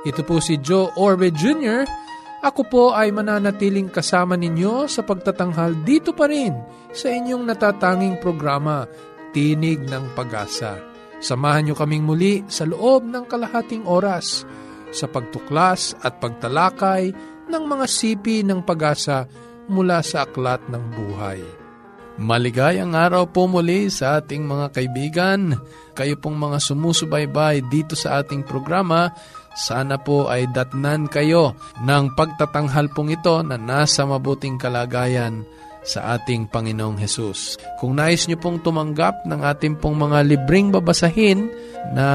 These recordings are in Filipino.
Ito po si Joe Orbe Jr. Ako po ay mananatiling kasama ninyo sa pagtatanghal dito pa rin sa inyong natatanging programa, Tinig ng Pag-asa. Samahan niyo kaming muli sa loob ng kalahating oras sa pagtuklas at pagtalakay ng mga sipi ng pag-asa mula sa aklat ng buhay. Maligayang araw po muli sa ating mga kaibigan. Kayo pong mga sumusubaybay dito sa ating programa sana po ay datnan kayo ng pagtatanghal pong ito na nasa mabuting kalagayan sa ating Panginoong Hesus. Kung nais nyo pong tumanggap ng ating pong mga libreng babasahin na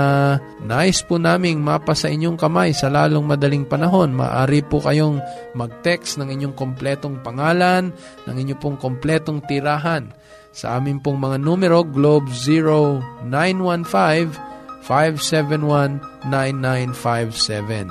nais po naming mapa sa inyong kamay sa lalong madaling panahon, maaari po kayong mag-text ng inyong kompletong pangalan, ng inyong pong kompletong tirahan sa aming pong mga numero Globe 0915 571-9957.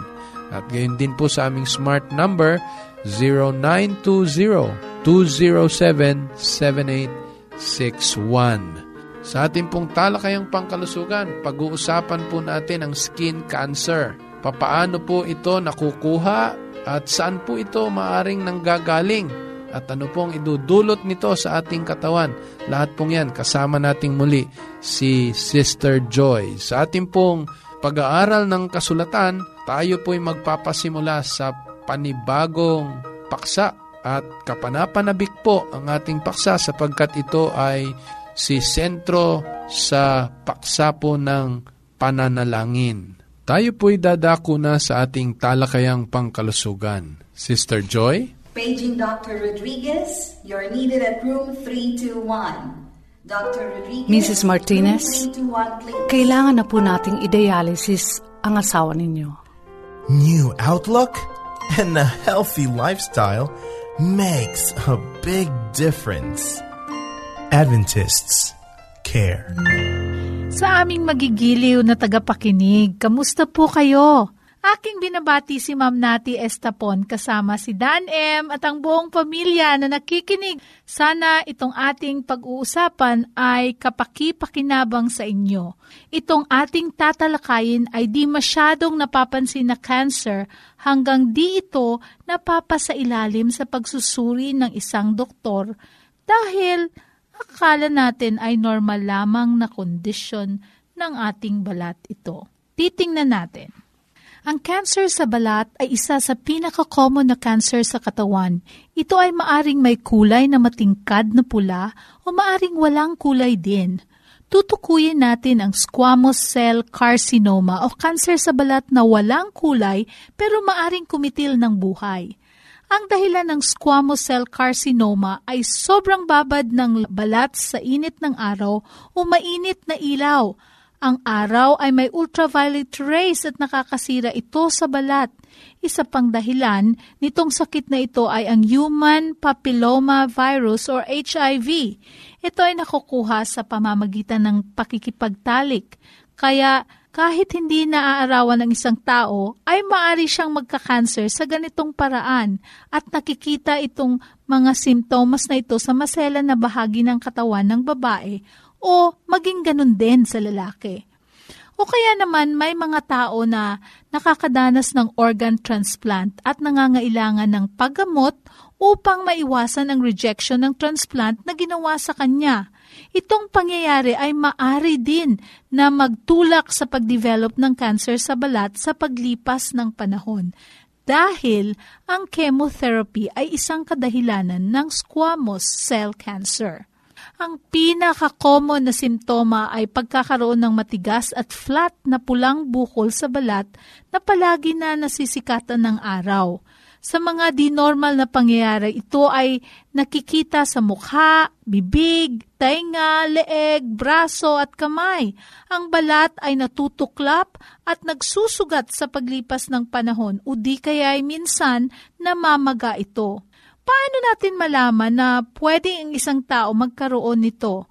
At gayon din po sa aming smart number 0920-207-7861. Sa ating pong talakayang pangkalusugan, pag-uusapan po natin ang skin cancer. Papaano po ito nakukuha at saan po ito maaring nanggagaling? At ano pong idudulot nito sa ating katawan. Lahat pong yan, kasama nating muli si Sister Joy. Sa ating pong pag-aaral ng kasulatan, tayo po'y magpapasimula sa panibagong paksa at kapanapanabik po ang ating paksa sapagkat ito ay si sentro sa paksa po ng pananalangin. Tayo po'y dadako na sa ating talakayang pangkalusugan. Sister Joy? Paging Dr. Rodriguez, you're needed at room 321. Dr. Rodriguez, Mrs. Martinez, kailangan na po nating idealisis ang asawa ninyo. New outlook and a healthy lifestyle makes a big difference. Adventists care. Sa aming magigiliw na tagapakinig, kamusta po kayo? Aking binabati si Ma'am Nati Estapon kasama si Dan M. at ang buong pamilya na nakikinig. Sana itong ating pag-uusapan ay kapaki-pakinabang sa inyo. Itong ating tatalakayin ay di masyadong napapansin na cancer hanggang di ito napapasailalim sa pagsusuri ng isang doktor dahil akala natin ay normal lamang na kondisyon ng ating balat ito. Titingnan natin. Ang cancer sa balat ay isa sa pinaka-common na cancer sa katawan. Ito ay maaring may kulay na matingkad na pula o maaring walang kulay din. Tutukuyin natin ang squamous cell carcinoma o cancer sa balat na walang kulay pero maaring kumitil ng buhay. Ang dahilan ng squamous cell carcinoma ay sobrang babad ng balat sa init ng araw o mainit na ilaw ang araw ay may ultraviolet rays at nakakasira ito sa balat. Isa pang dahilan nitong sakit na ito ay ang human papilloma virus or HIV. Ito ay nakukuha sa pamamagitan ng pakikipagtalik. Kaya kahit hindi naaarawan ng isang tao, ay maari siyang magka-cancer sa ganitong paraan at nakikita itong mga simptomas na ito sa masela na bahagi ng katawan ng babae o maging ganun din sa lalaki. O kaya naman may mga tao na nakakadanas ng organ transplant at nangangailangan ng paggamot upang maiwasan ang rejection ng transplant na ginawa sa kanya. Itong pangyayari ay maari din na magtulak sa pagdevelop ng cancer sa balat sa paglipas ng panahon dahil ang chemotherapy ay isang kadahilanan ng squamous cell cancer. Ang pinaka-common na simptoma ay pagkakaroon ng matigas at flat na pulang bukol sa balat na palagi na nasisikatan ng araw. Sa mga di normal na pangyayari, ito ay nakikita sa mukha, bibig, tainga, leeg, braso at kamay. Ang balat ay natutuklap at nagsusugat sa paglipas ng panahon o di kaya ay minsan namamaga ito. Paano natin malaman na pwede ang isang tao magkaroon nito?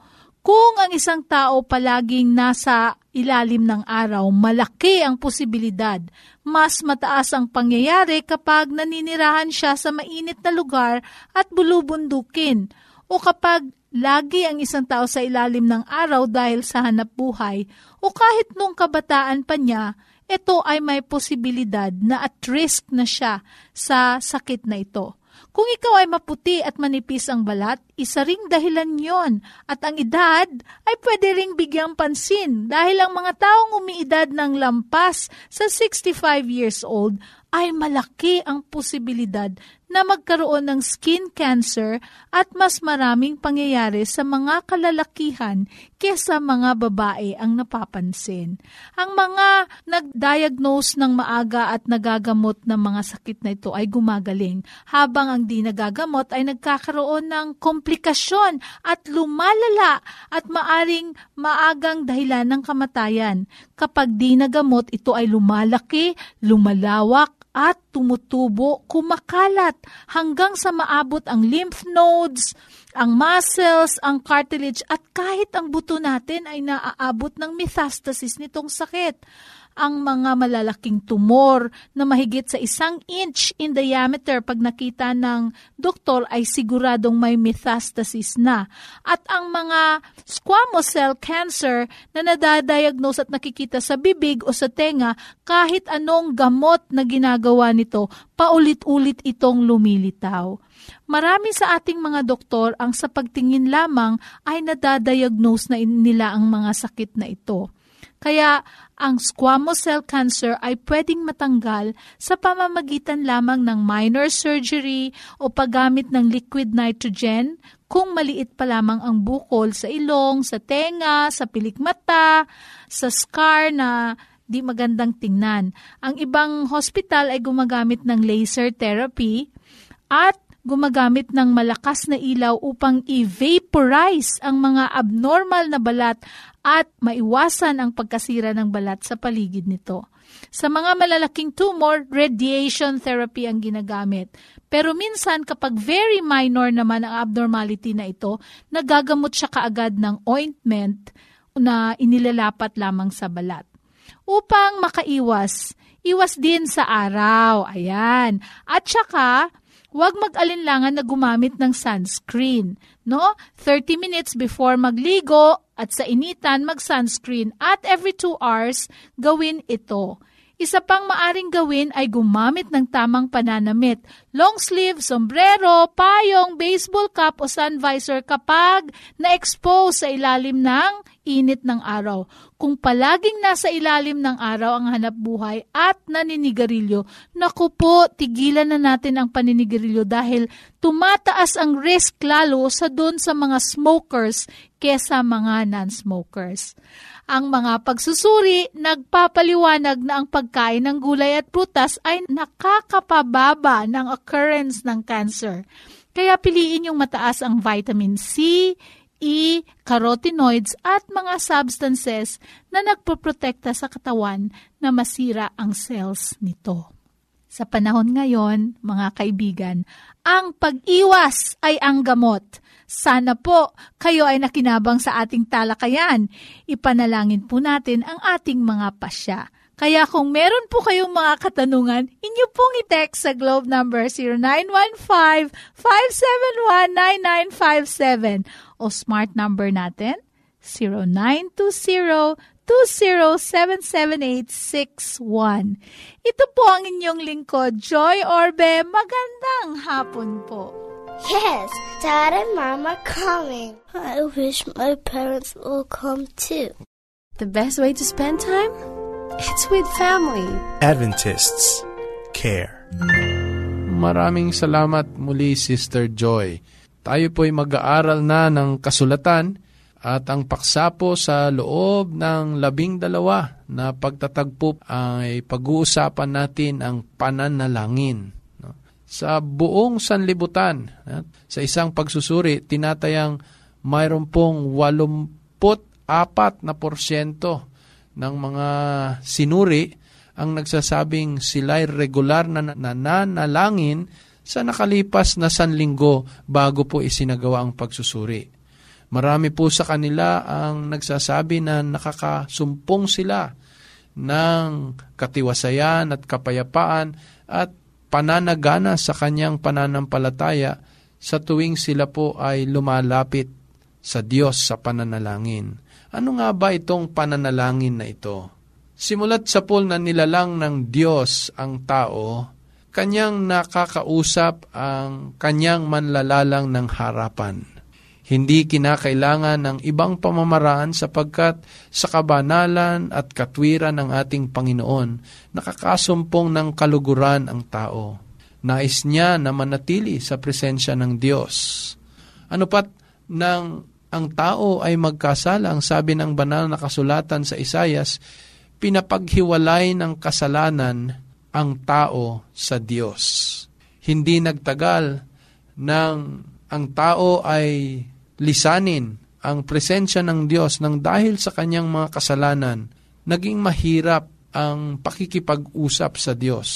Kung ang isang tao palaging nasa ilalim ng araw, malaki ang posibilidad. Mas mataas ang pangyayari kapag naninirahan siya sa mainit na lugar at bulubundukin o kapag lagi ang isang tao sa ilalim ng araw dahil sa hanap buhay o kahit nung kabataan pa niya, ito ay may posibilidad na at risk na siya sa sakit na ito. Kung ikaw ay maputi at manipis ang balat, isa ring dahilan yon at ang edad ay pwede ring bigyang pansin dahil ang mga taong umiidad ng lampas sa 65 years old ay malaki ang posibilidad na magkaroon ng skin cancer at mas maraming pangyayari sa mga kalalakihan kesa mga babae ang napapansin. Ang mga nagdiagnose ng maaga at nagagamot ng mga sakit na ito ay gumagaling, habang ang di nagagamot ay nagkakaroon ng komplikasyon at lumalala at maaring maagang dahilan ng kamatayan. Kapag di nagamot, ito ay lumalaki, lumalawak, at tumutubo, kumakalat hanggang sa maabot ang lymph nodes, ang muscles, ang cartilage at kahit ang buto natin ay naaabot ng metastasis nitong sakit ang mga malalaking tumor na mahigit sa isang inch in diameter pag nakita ng doktor ay siguradong may metastasis na. At ang mga squamous cell cancer na nadadiagnose at nakikita sa bibig o sa tenga, kahit anong gamot na ginagawa nito, paulit-ulit itong lumilitaw. Marami sa ating mga doktor ang sa pagtingin lamang ay nadadiagnose na nila ang mga sakit na ito. Kaya ang squamous cell cancer ay pwedeng matanggal sa pamamagitan lamang ng minor surgery o paggamit ng liquid nitrogen kung maliit pa lamang ang bukol sa ilong, sa tenga, sa pilikmata, sa scar na di magandang tingnan. Ang ibang hospital ay gumagamit ng laser therapy at gumagamit ng malakas na ilaw upang i-vaporize ang mga abnormal na balat at maiwasan ang pagkasira ng balat sa paligid nito. Sa mga malalaking tumor, radiation therapy ang ginagamit. Pero minsan kapag very minor naman ang abnormality na ito, nagagamot siya kaagad ng ointment na inilalapat lamang sa balat. Upang makaiwas, iwas din sa araw. Ayan. At saka, huwag mag-alinlangan na gumamit ng sunscreen. No? 30 minutes before magligo at sa initan mag-sunscreen at every 2 hours gawin ito. Isa pang maaring gawin ay gumamit ng tamang pananamit, long sleeve, sombrero, payong, baseball cap o sun visor kapag na-expose sa ilalim ng init ng araw. Kung palaging nasa ilalim ng araw ang hanap buhay at naninigarilyo, naku po, tigilan na natin ang paninigarilyo dahil tumataas ang risk lalo sa doon sa mga smokers kesa mga non-smokers. Ang mga pagsusuri nagpapaliwanag na ang pagkain ng gulay at prutas ay nakakapababa ng occurrence ng cancer. Kaya piliin yung mataas ang vitamin C, E, carotenoids at mga substances na nagpoprotekta sa katawan na masira ang cells nito. Sa panahon ngayon, mga kaibigan, ang pag-iwas ay ang gamot. Sana po kayo ay nakinabang sa ating talakayan. Ipanalangin po natin ang ating mga pasya. Kaya kung meron po kayong mga katanungan, inyo pong i-text sa globe number 0915-571-9957 o smart number natin 0920-2077861. Ito po ang inyong lingkod, Joy Orbe. Magandang hapon po. Yes, Dad and Mom are coming. I wish my parents will come too. The best way to spend time? It's with family. Adventists care. Maraming salamat muli, Sister Joy. Tayo po'y mag-aaral na ng kasulatan at ang paksa po sa loob ng labing dalawa na pagtatagpo ay pag-uusapan natin ang pananalangin. Sa buong sanlibutan. Sa isang pagsusuri, tinatayang mayroon pong 84 na porsyento ng mga sinuri ang nagsasabing sila'y regular na nananalangin sa nakalipas na sanlinggo bago po isinagawa ang pagsusuri. Marami po sa kanila ang nagsasabi na nakakasumpong sila ng katiwasayan at kapayapaan at pananagana sa kanyang pananampalataya sa tuwing sila po ay lumalapit sa Diyos sa pananalangin. Ano nga ba itong pananalangin na ito? Simulat sa pool na nilalang ng Diyos ang tao, kanyang nakakausap ang kanyang manlalalang ng harapan. Hindi kinakailangan ng ibang pamamaraan sapagkat sa kabanalan at katwiran ng ating Panginoon, nakakasumpong ng kaluguran ang tao. Nais niya na manatili sa presensya ng Diyos. Ano pat nang ang tao ay magkasala, ang sabi ng banal na kasulatan sa Isayas, pinapaghiwalay ng kasalanan ang tao sa Diyos. Hindi nagtagal nang ang tao ay lisanin ang presensya ng Diyos nang dahil sa kanyang mga kasalanan, naging mahirap ang pakikipag-usap sa Diyos.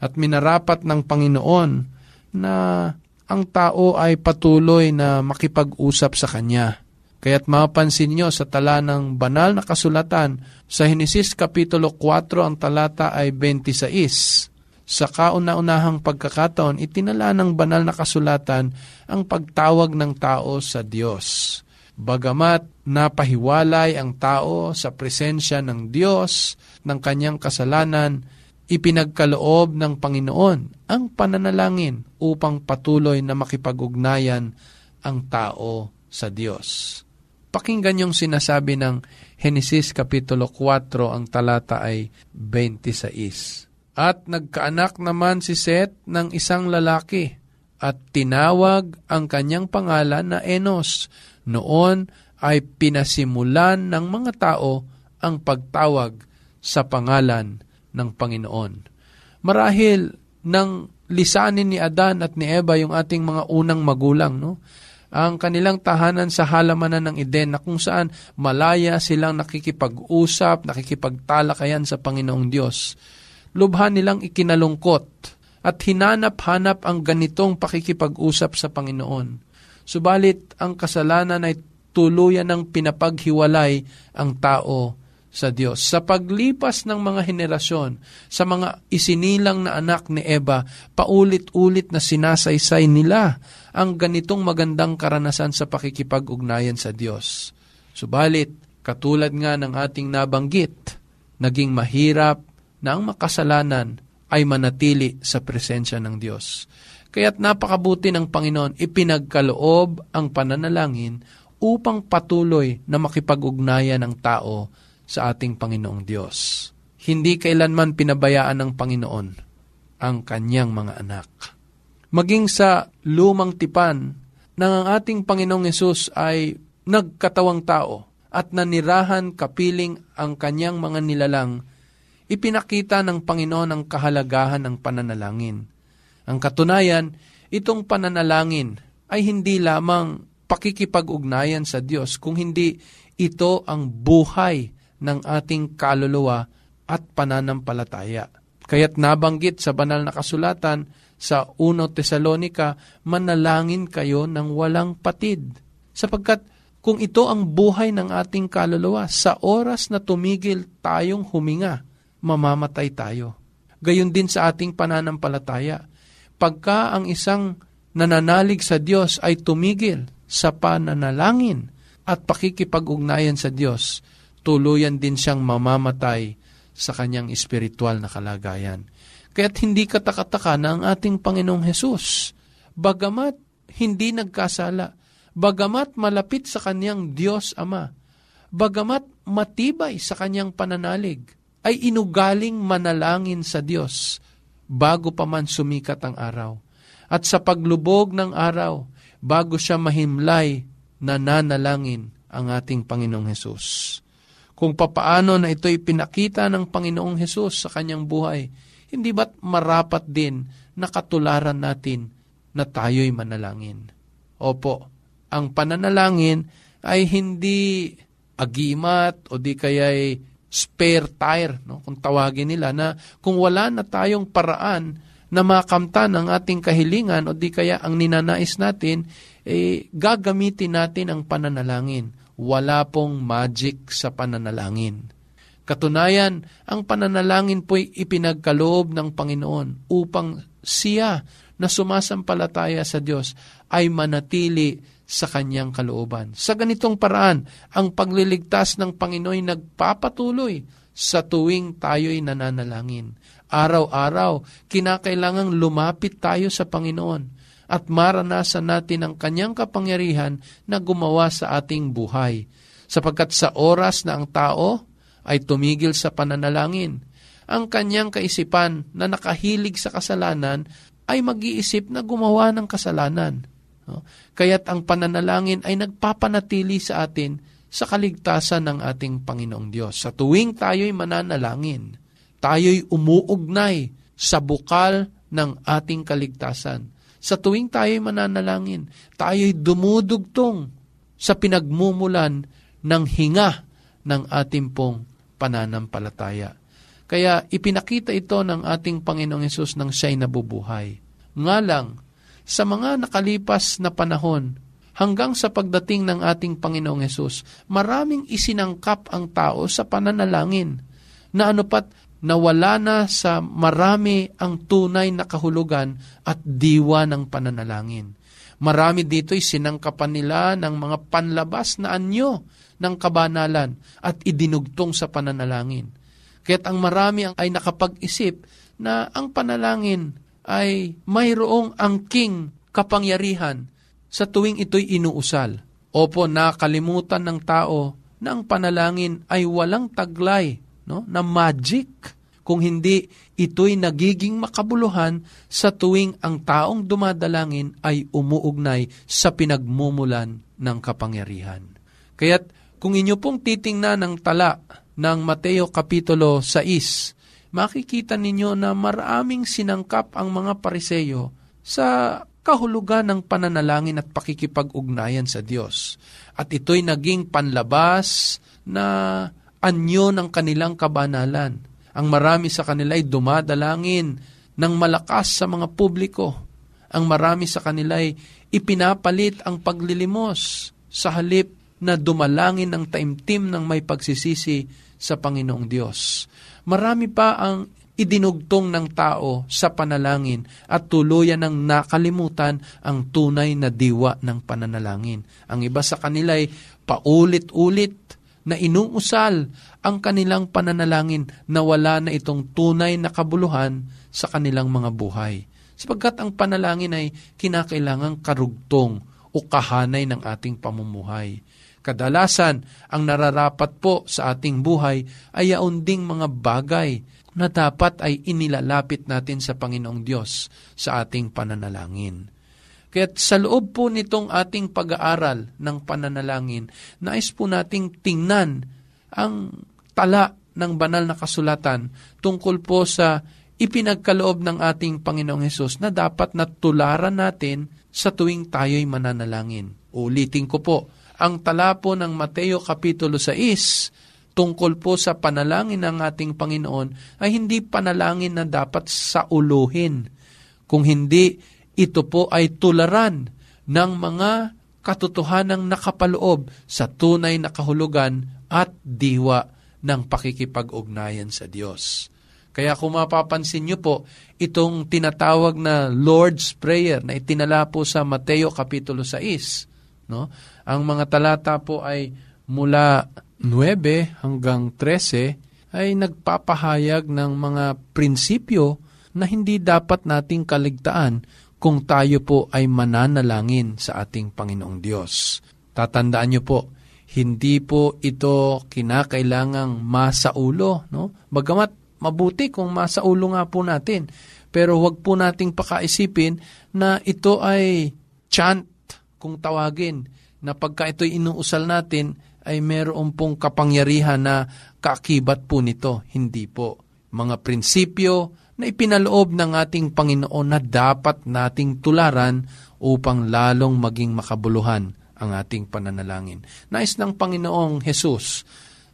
At minarapat ng Panginoon na ang tao ay patuloy na makipag-usap sa Kanya. Kaya't mapansin nyo sa tala ng banal na kasulatan sa Henesis Kapitulo 4 ang talata ay 26 sa kauna-unahang pagkakataon, itinala ng banal na kasulatan ang pagtawag ng tao sa Diyos. Bagamat napahiwalay ang tao sa presensya ng Diyos ng kanyang kasalanan, ipinagkaloob ng Panginoon ang pananalangin upang patuloy na makipag-ugnayan ang tao sa Diyos. Pakinggan yung sinasabi ng Henesis Kapitulo 4, ang talata ay 26. At nagkaanak naman si Seth ng isang lalaki at tinawag ang kanyang pangalan na Enos. Noon ay pinasimulan ng mga tao ang pagtawag sa pangalan ng Panginoon. Marahil nang lisanin ni Adan at ni Eva yung ating mga unang magulang, no? ang kanilang tahanan sa halamanan ng Eden na kung saan malaya silang nakikipag-usap, nakikipagtalakayan sa Panginoong Diyos lubha nilang ikinalungkot at hinanap-hanap ang ganitong pakikipag-usap sa Panginoon. Subalit ang kasalanan ay tuluyan ng pinapaghiwalay ang tao sa Diyos. Sa paglipas ng mga henerasyon, sa mga isinilang na anak ni Eva, paulit-ulit na sinasaysay nila ang ganitong magandang karanasan sa pakikipag-ugnayan sa Diyos. Subalit, katulad nga ng ating nabanggit, naging mahirap na ang makasalanan ay manatili sa presensya ng Diyos. Kaya't napakabuti ng Panginoon, ipinagkaloob ang pananalangin upang patuloy na makipag-ugnayan ng tao sa ating Panginoong Diyos. Hindi kailanman pinabayaan ng Panginoon ang kanyang mga anak. Maging sa lumang tipan nang ang ating Panginoong Yesus ay nagkatawang tao at nanirahan kapiling ang kanyang mga nilalang ipinakita ng Panginoon ang kahalagahan ng pananalangin. Ang katunayan, itong pananalangin ay hindi lamang pakikipag-ugnayan sa Diyos, kung hindi ito ang buhay ng ating kaluluwa at pananampalataya. Kaya't nabanggit sa banal na kasulatan sa 1 Tesalonika, manalangin kayo ng walang patid. Sapagkat kung ito ang buhay ng ating kaluluwa, sa oras na tumigil tayong huminga, mamamatay tayo. Gayon din sa ating pananampalataya. Pagka ang isang nananalig sa Diyos ay tumigil sa pananalangin at pakikipag-ugnayan sa Diyos, tuluyan din siyang mamamatay sa kanyang espiritual na kalagayan. Kaya't hindi katakataka na ang ating Panginoong Hesus, bagamat hindi nagkasala, bagamat malapit sa kanyang Diyos Ama, bagamat matibay sa kanyang pananalig, ay inugaling manalangin sa Diyos bago pa man sumikat ang araw. At sa paglubog ng araw, bago siya mahimlay, nananalangin ang ating Panginoong Hesus. Kung papaano na ito'y pinakita ng Panginoong Hesus sa kanyang buhay, hindi ba't marapat din na katularan natin na tayo'y manalangin? Opo, ang pananalangin ay hindi agimat o di kaya'y spare tire, no? kung tawagin nila, na kung wala na tayong paraan na makamtan ang ating kahilingan o di kaya ang ninanais natin, eh, gagamitin natin ang pananalangin. Wala pong magic sa pananalangin. Katunayan, ang pananalangin po'y ipinagkaloob ng Panginoon upang siya na sumasampalataya sa Diyos ay manatili sa kanyang kalooban. Sa ganitong paraan, ang pagliligtas ng Panginoon nagpapatuloy sa tuwing tayo'y nananalangin. Araw-araw, kinakailangang lumapit tayo sa Panginoon at maranasan natin ang kanyang kapangyarihan na gumawa sa ating buhay. Sapagkat sa oras na ang tao ay tumigil sa pananalangin, ang kanyang kaisipan na nakahilig sa kasalanan ay mag-iisip na gumawa ng kasalanan. Kaya't ang pananalangin ay nagpapanatili sa atin sa kaligtasan ng ating Panginoong Diyos. Sa tuwing tayo'y mananalangin, tayo'y umuugnay sa bukal ng ating kaligtasan. Sa tuwing tayo'y mananalangin, tayo'y dumudugtong sa pinagmumulan ng hinga ng ating pong pananampalataya. Kaya ipinakita ito ng ating Panginoong Yesus nang siya'y nabubuhay. Nga lang, sa mga nakalipas na panahon, hanggang sa pagdating ng ating Panginoong Yesus, maraming isinangkap ang tao sa pananalangin, na ano pat nawala na sa marami ang tunay na kahulugan at diwa ng pananalangin. Marami dito'y sinangkapan nila ng mga panlabas na anyo ng kabanalan at idinugtong sa pananalangin. Kaya't ang marami ay nakapag-isip na ang panalangin ay mayroong angking kapangyarihan sa tuwing ito'y inuusal. Opo, nakalimutan ng tao na ang panalangin ay walang taglay no, na magic kung hindi ito'y nagiging makabuluhan sa tuwing ang taong dumadalangin ay umuugnay sa pinagmumulan ng kapangyarihan. Kaya't kung inyo pong titingnan ng tala ng Mateo Kapitulo 6, makikita ninyo na maraming sinangkap ang mga pariseyo sa kahulugan ng pananalangin at pakikipag-ugnayan sa Diyos. At ito'y naging panlabas na anyo ng kanilang kabanalan. Ang marami sa kanila ay dumadalangin ng malakas sa mga publiko. Ang marami sa kanila ay ipinapalit ang paglilimos sa halip na dumalangin ng taimtim ng may pagsisisi sa Panginoong Diyos. Marami pa ang idinugtong ng tao sa panalangin at tuluyan ng nakalimutan ang tunay na diwa ng pananalangin. Ang iba sa kanila ay paulit-ulit na inuusal ang kanilang pananalangin na wala na itong tunay na kabuluhan sa kanilang mga buhay. Sapagkat ang panalangin ay kinakailangang karugtong o kahanay ng ating pamumuhay. Kadalasan, ang nararapat po sa ating buhay ay yaunding mga bagay na dapat ay inilalapit natin sa Panginoong Diyos sa ating pananalangin. Kaya sa loob po nitong ating pag-aaral ng pananalangin, nais po nating tingnan ang tala ng banal na kasulatan tungkol po sa ipinagkaloob ng ating Panginoong Hesus na dapat natularan natin sa tuwing tayo'y mananalangin. Ulitin ko po, ang tala po ng Mateo Kapitulo 6 tungkol po sa panalangin ng ating Panginoon ay hindi panalangin na dapat sa uluhin. Kung hindi, ito po ay tularan ng mga katotohanang nakapaloob sa tunay na kahulugan at diwa ng pakikipag-ugnayan sa Diyos. Kaya kung mapapansin niyo po, itong tinatawag na Lord's Prayer na itinala po sa Mateo Kapitulo 6, no? Ang mga talata po ay mula 9 hanggang 13 ay nagpapahayag ng mga prinsipyo na hindi dapat nating kaligtaan kung tayo po ay mananalangin sa ating Panginoong Diyos. Tatandaan niyo po, hindi po ito kinakailangang masaulo. No? Bagamat mabuti kung masaulo nga po natin, pero huwag po nating pakaisipin na ito ay chant kung tawagin na pagka ito'y inuusal natin ay meron pong kapangyarihan na kaakibat po nito. Hindi po. Mga prinsipyo na ipinaloob ng ating Panginoon na dapat nating tularan upang lalong maging makabuluhan ang ating pananalangin. Nais ng Panginoong Jesus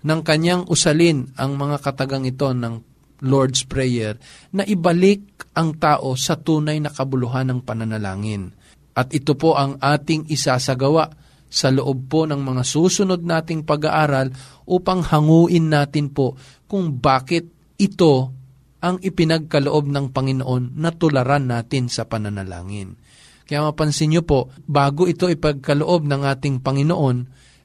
ng kanyang usalin ang mga katagang ito ng Lord's Prayer na ibalik ang tao sa tunay na kabuluhan ng pananalangin. At ito po ang ating isasagawa sa loob po ng mga susunod nating pag-aaral upang hanguin natin po kung bakit ito ang ipinagkaloob ng Panginoon na tularan natin sa pananalangin. Kaya mapansin niyo po, bago ito ipagkaloob ng ating Panginoon,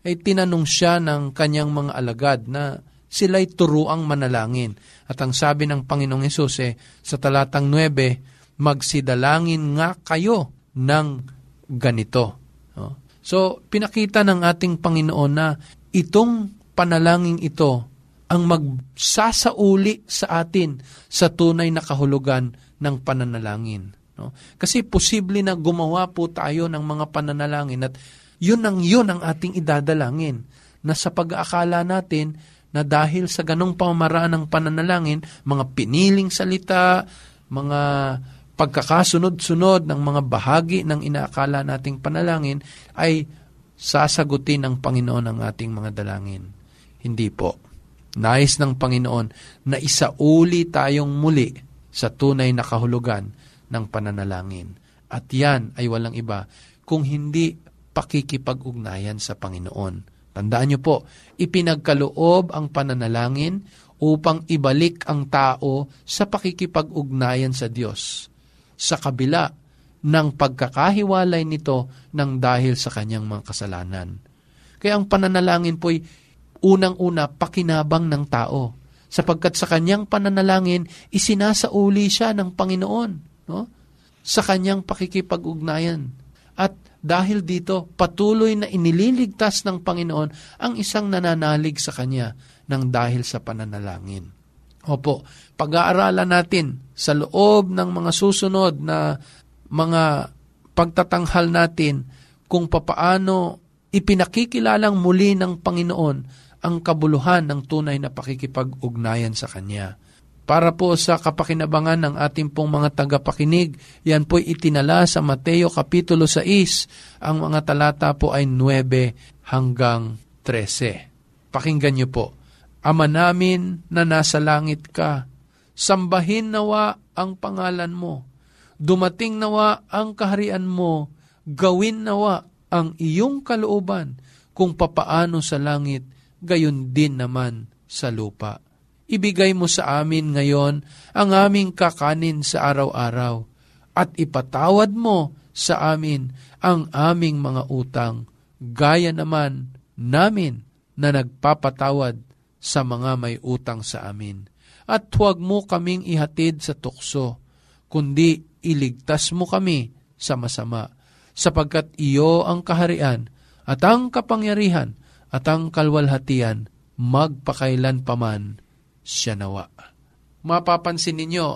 ay tinanong siya ng kanyang mga alagad na sila'y turuang manalangin. At ang sabi ng Panginoong Yesus eh, sa talatang 9, magsidalangin nga kayo ng ganito. So, pinakita ng ating Panginoon na itong panalangin ito ang magsasauli sa atin sa tunay na kahulugan ng pananalangin. No? Kasi posible na gumawa po tayo ng mga pananalangin at yun ang yun ang ating idadalangin na sa pag-aakala natin na dahil sa ganong pamaraan ng pananalangin, mga piniling salita, mga pagkakasunod-sunod ng mga bahagi ng inaakala nating panalangin ay sasagutin ng Panginoon ang ating mga dalangin. Hindi po. Nais ng Panginoon na isauli tayong muli sa tunay na kahulugan ng pananalangin. At yan ay walang iba kung hindi pakikipag-ugnayan sa Panginoon. Tandaan niyo po, ipinagkaloob ang pananalangin upang ibalik ang tao sa pakikipag-ugnayan sa Diyos sa kabila ng pagkakahiwalay nito ng dahil sa kanyang mga kasalanan. Kaya ang pananalangin po'y unang-una pakinabang ng tao sapagkat sa kanyang pananalangin isinasauli siya ng Panginoon no? sa kanyang pakikipag-ugnayan. At dahil dito, patuloy na inililigtas ng Panginoon ang isang nananalig sa Kanya ng dahil sa pananalangin. Opo, pag-aaralan natin sa loob ng mga susunod na mga pagtatanghal natin kung papaano ipinakikilalang muli ng Panginoon ang kabuluhan ng tunay na pakikipag-ugnayan sa Kanya. Para po sa kapakinabangan ng ating pong mga tagapakinig, yan po'y itinala sa Mateo Kapitulo 6. Ang mga talata po ay 9 hanggang 13. Pakinggan niyo po. Ama namin na nasa langit ka, sambahin nawa ang pangalan mo. Dumating nawa ang kaharian mo, gawin nawa ang iyong kalooban kung papaano sa langit, gayon din naman sa lupa ibigay mo sa amin ngayon ang aming kakanin sa araw-araw at ipatawad mo sa amin ang aming mga utang, gaya naman namin na nagpapatawad sa mga may utang sa amin. At huwag mo kaming ihatid sa tukso, kundi iligtas mo kami sa masama, sapagkat iyo ang kaharian at ang kapangyarihan at ang kalwalhatian magpakailan paman siya nawa. Mapapansin ninyo,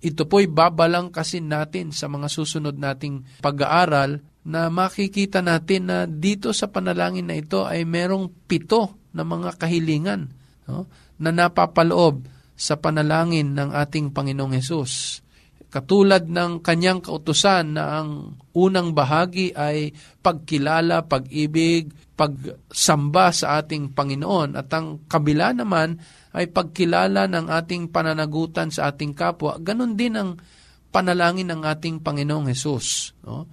ito po'y babalang kasi natin sa mga susunod nating pag-aaral na makikita natin na dito sa panalangin na ito ay merong pito na mga kahilingan no, na napapaloob sa panalangin ng ating Panginoong Hesus. Katulad ng kanyang kautusan na ang unang bahagi ay pagkilala, pag-ibig, pagsamba sa ating Panginoon at ang kabila naman ay pagkilala ng ating pananagutan sa ating kapwa, ganun din ang panalangin ng ating Panginoong Hesus. No?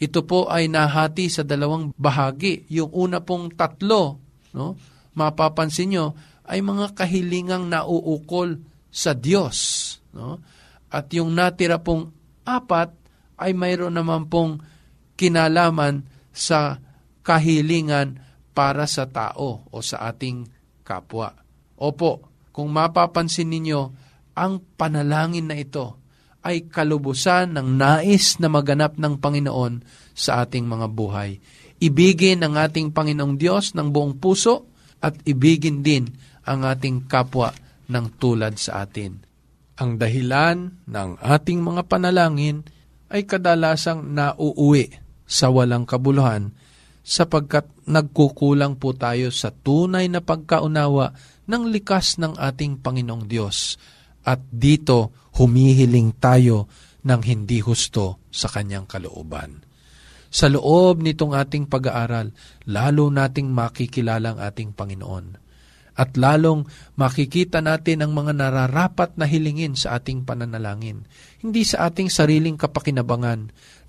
Ito po ay nahati sa dalawang bahagi. Yung una pong tatlo, no? mapapansin nyo, ay mga kahilingang nauukol sa Diyos. No? At yung natira pong apat ay mayroon naman pong kinalaman sa kahilingan para sa tao o sa ating kapwa. Opo, kung mapapansin ninyo, ang panalangin na ito ay kalubusan ng nais na maganap ng Panginoon sa ating mga buhay. Ibigin ang ating Panginoong Diyos ng buong puso at ibigin din ang ating kapwa ng tulad sa atin. Ang dahilan ng ating mga panalangin ay kadalasang nauuwi sa walang kabuluhan sapagkat nagkukulang po tayo sa tunay na pagkaunawa ng likas ng ating Panginoong Diyos at dito humihiling tayo ng hindi husto sa kanyang kalooban. Sa loob nitong ating pag-aaral, lalo nating makikilala ang ating Panginoon. At lalong makikita natin ang mga nararapat na hilingin sa ating pananalangin. Hindi sa ating sariling kapakinabangan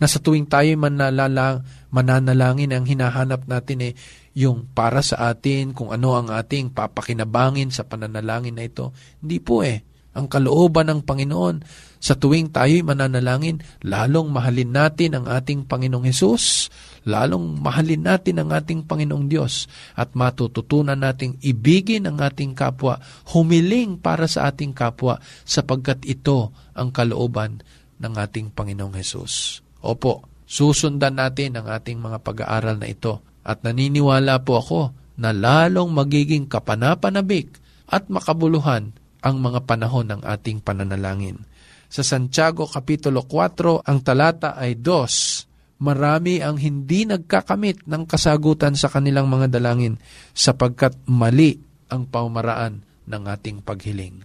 na sa tuwing tayo manalalang, mananalangin ang hinahanap natin eh yung para sa atin, kung ano ang ating papakinabangin sa pananalangin na ito. Hindi po eh. Ang kalooban ng Panginoon sa tuwing tayo'y mananalangin, lalong mahalin natin ang ating Panginoong Hesus, lalong mahalin natin ang ating Panginoong Diyos at matututunan nating ibigin ang ating kapwa, humiling para sa ating kapwa sapagkat ito ang kalooban ng ating Panginoong Hesus. Opo, susundan natin ang ating mga pag-aaral na ito at naniniwala po ako na lalong magiging kapanapanabik at makabuluhan ang mga panahon ng ating pananalangin. Sa Santiago Kapitulo 4, ang talata ay 2. Marami ang hindi nagkakamit ng kasagutan sa kanilang mga dalangin sapagkat mali ang paumaraan ng ating paghiling.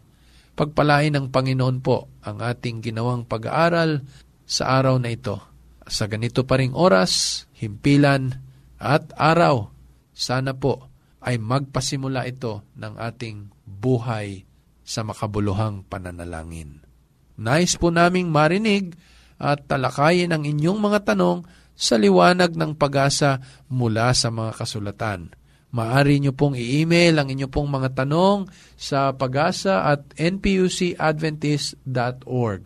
Pagpalain ng Panginoon po ang ating ginawang pag-aaral sa araw na ito. Sa ganito pa ring oras, himpilan at araw, sana po ay magpasimula ito ng ating buhay sa makabuluhang pananalangin. Nais po naming marinig at talakayin ang inyong mga tanong sa liwanag ng pag-asa mula sa mga kasulatan. Maari nyo pong i-email ang inyong pong mga tanong sa pag-asa at npucadventist.org.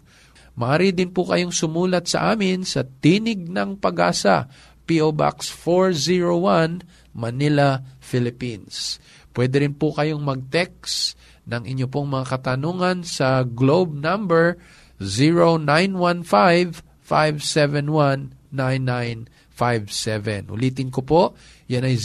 Maari din po kayong sumulat sa amin sa Tinig ng Pag-asa, P.O. Box 401, Manila, Philippines. Pwede rin po kayong mag-text ng inyo pong mga katanungan sa globe number 0915-571-9957. Ulitin ko po, yan ay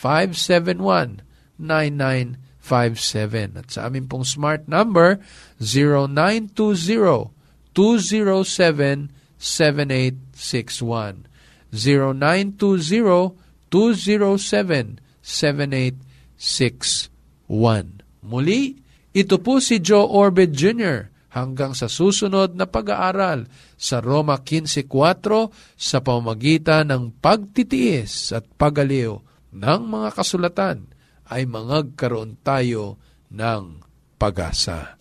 0915-571-9957. At sa amin pong smart number, 0920-207-7861. 0920-207-7861. 1. Muli, ito po si Joe Orbit Jr. hanggang sa susunod na pag-aaral sa Roma 15.4 sa pamagitan ng pagtitiis at pagaliw ng mga kasulatan ay mangagkaroon tayo ng pag-asa.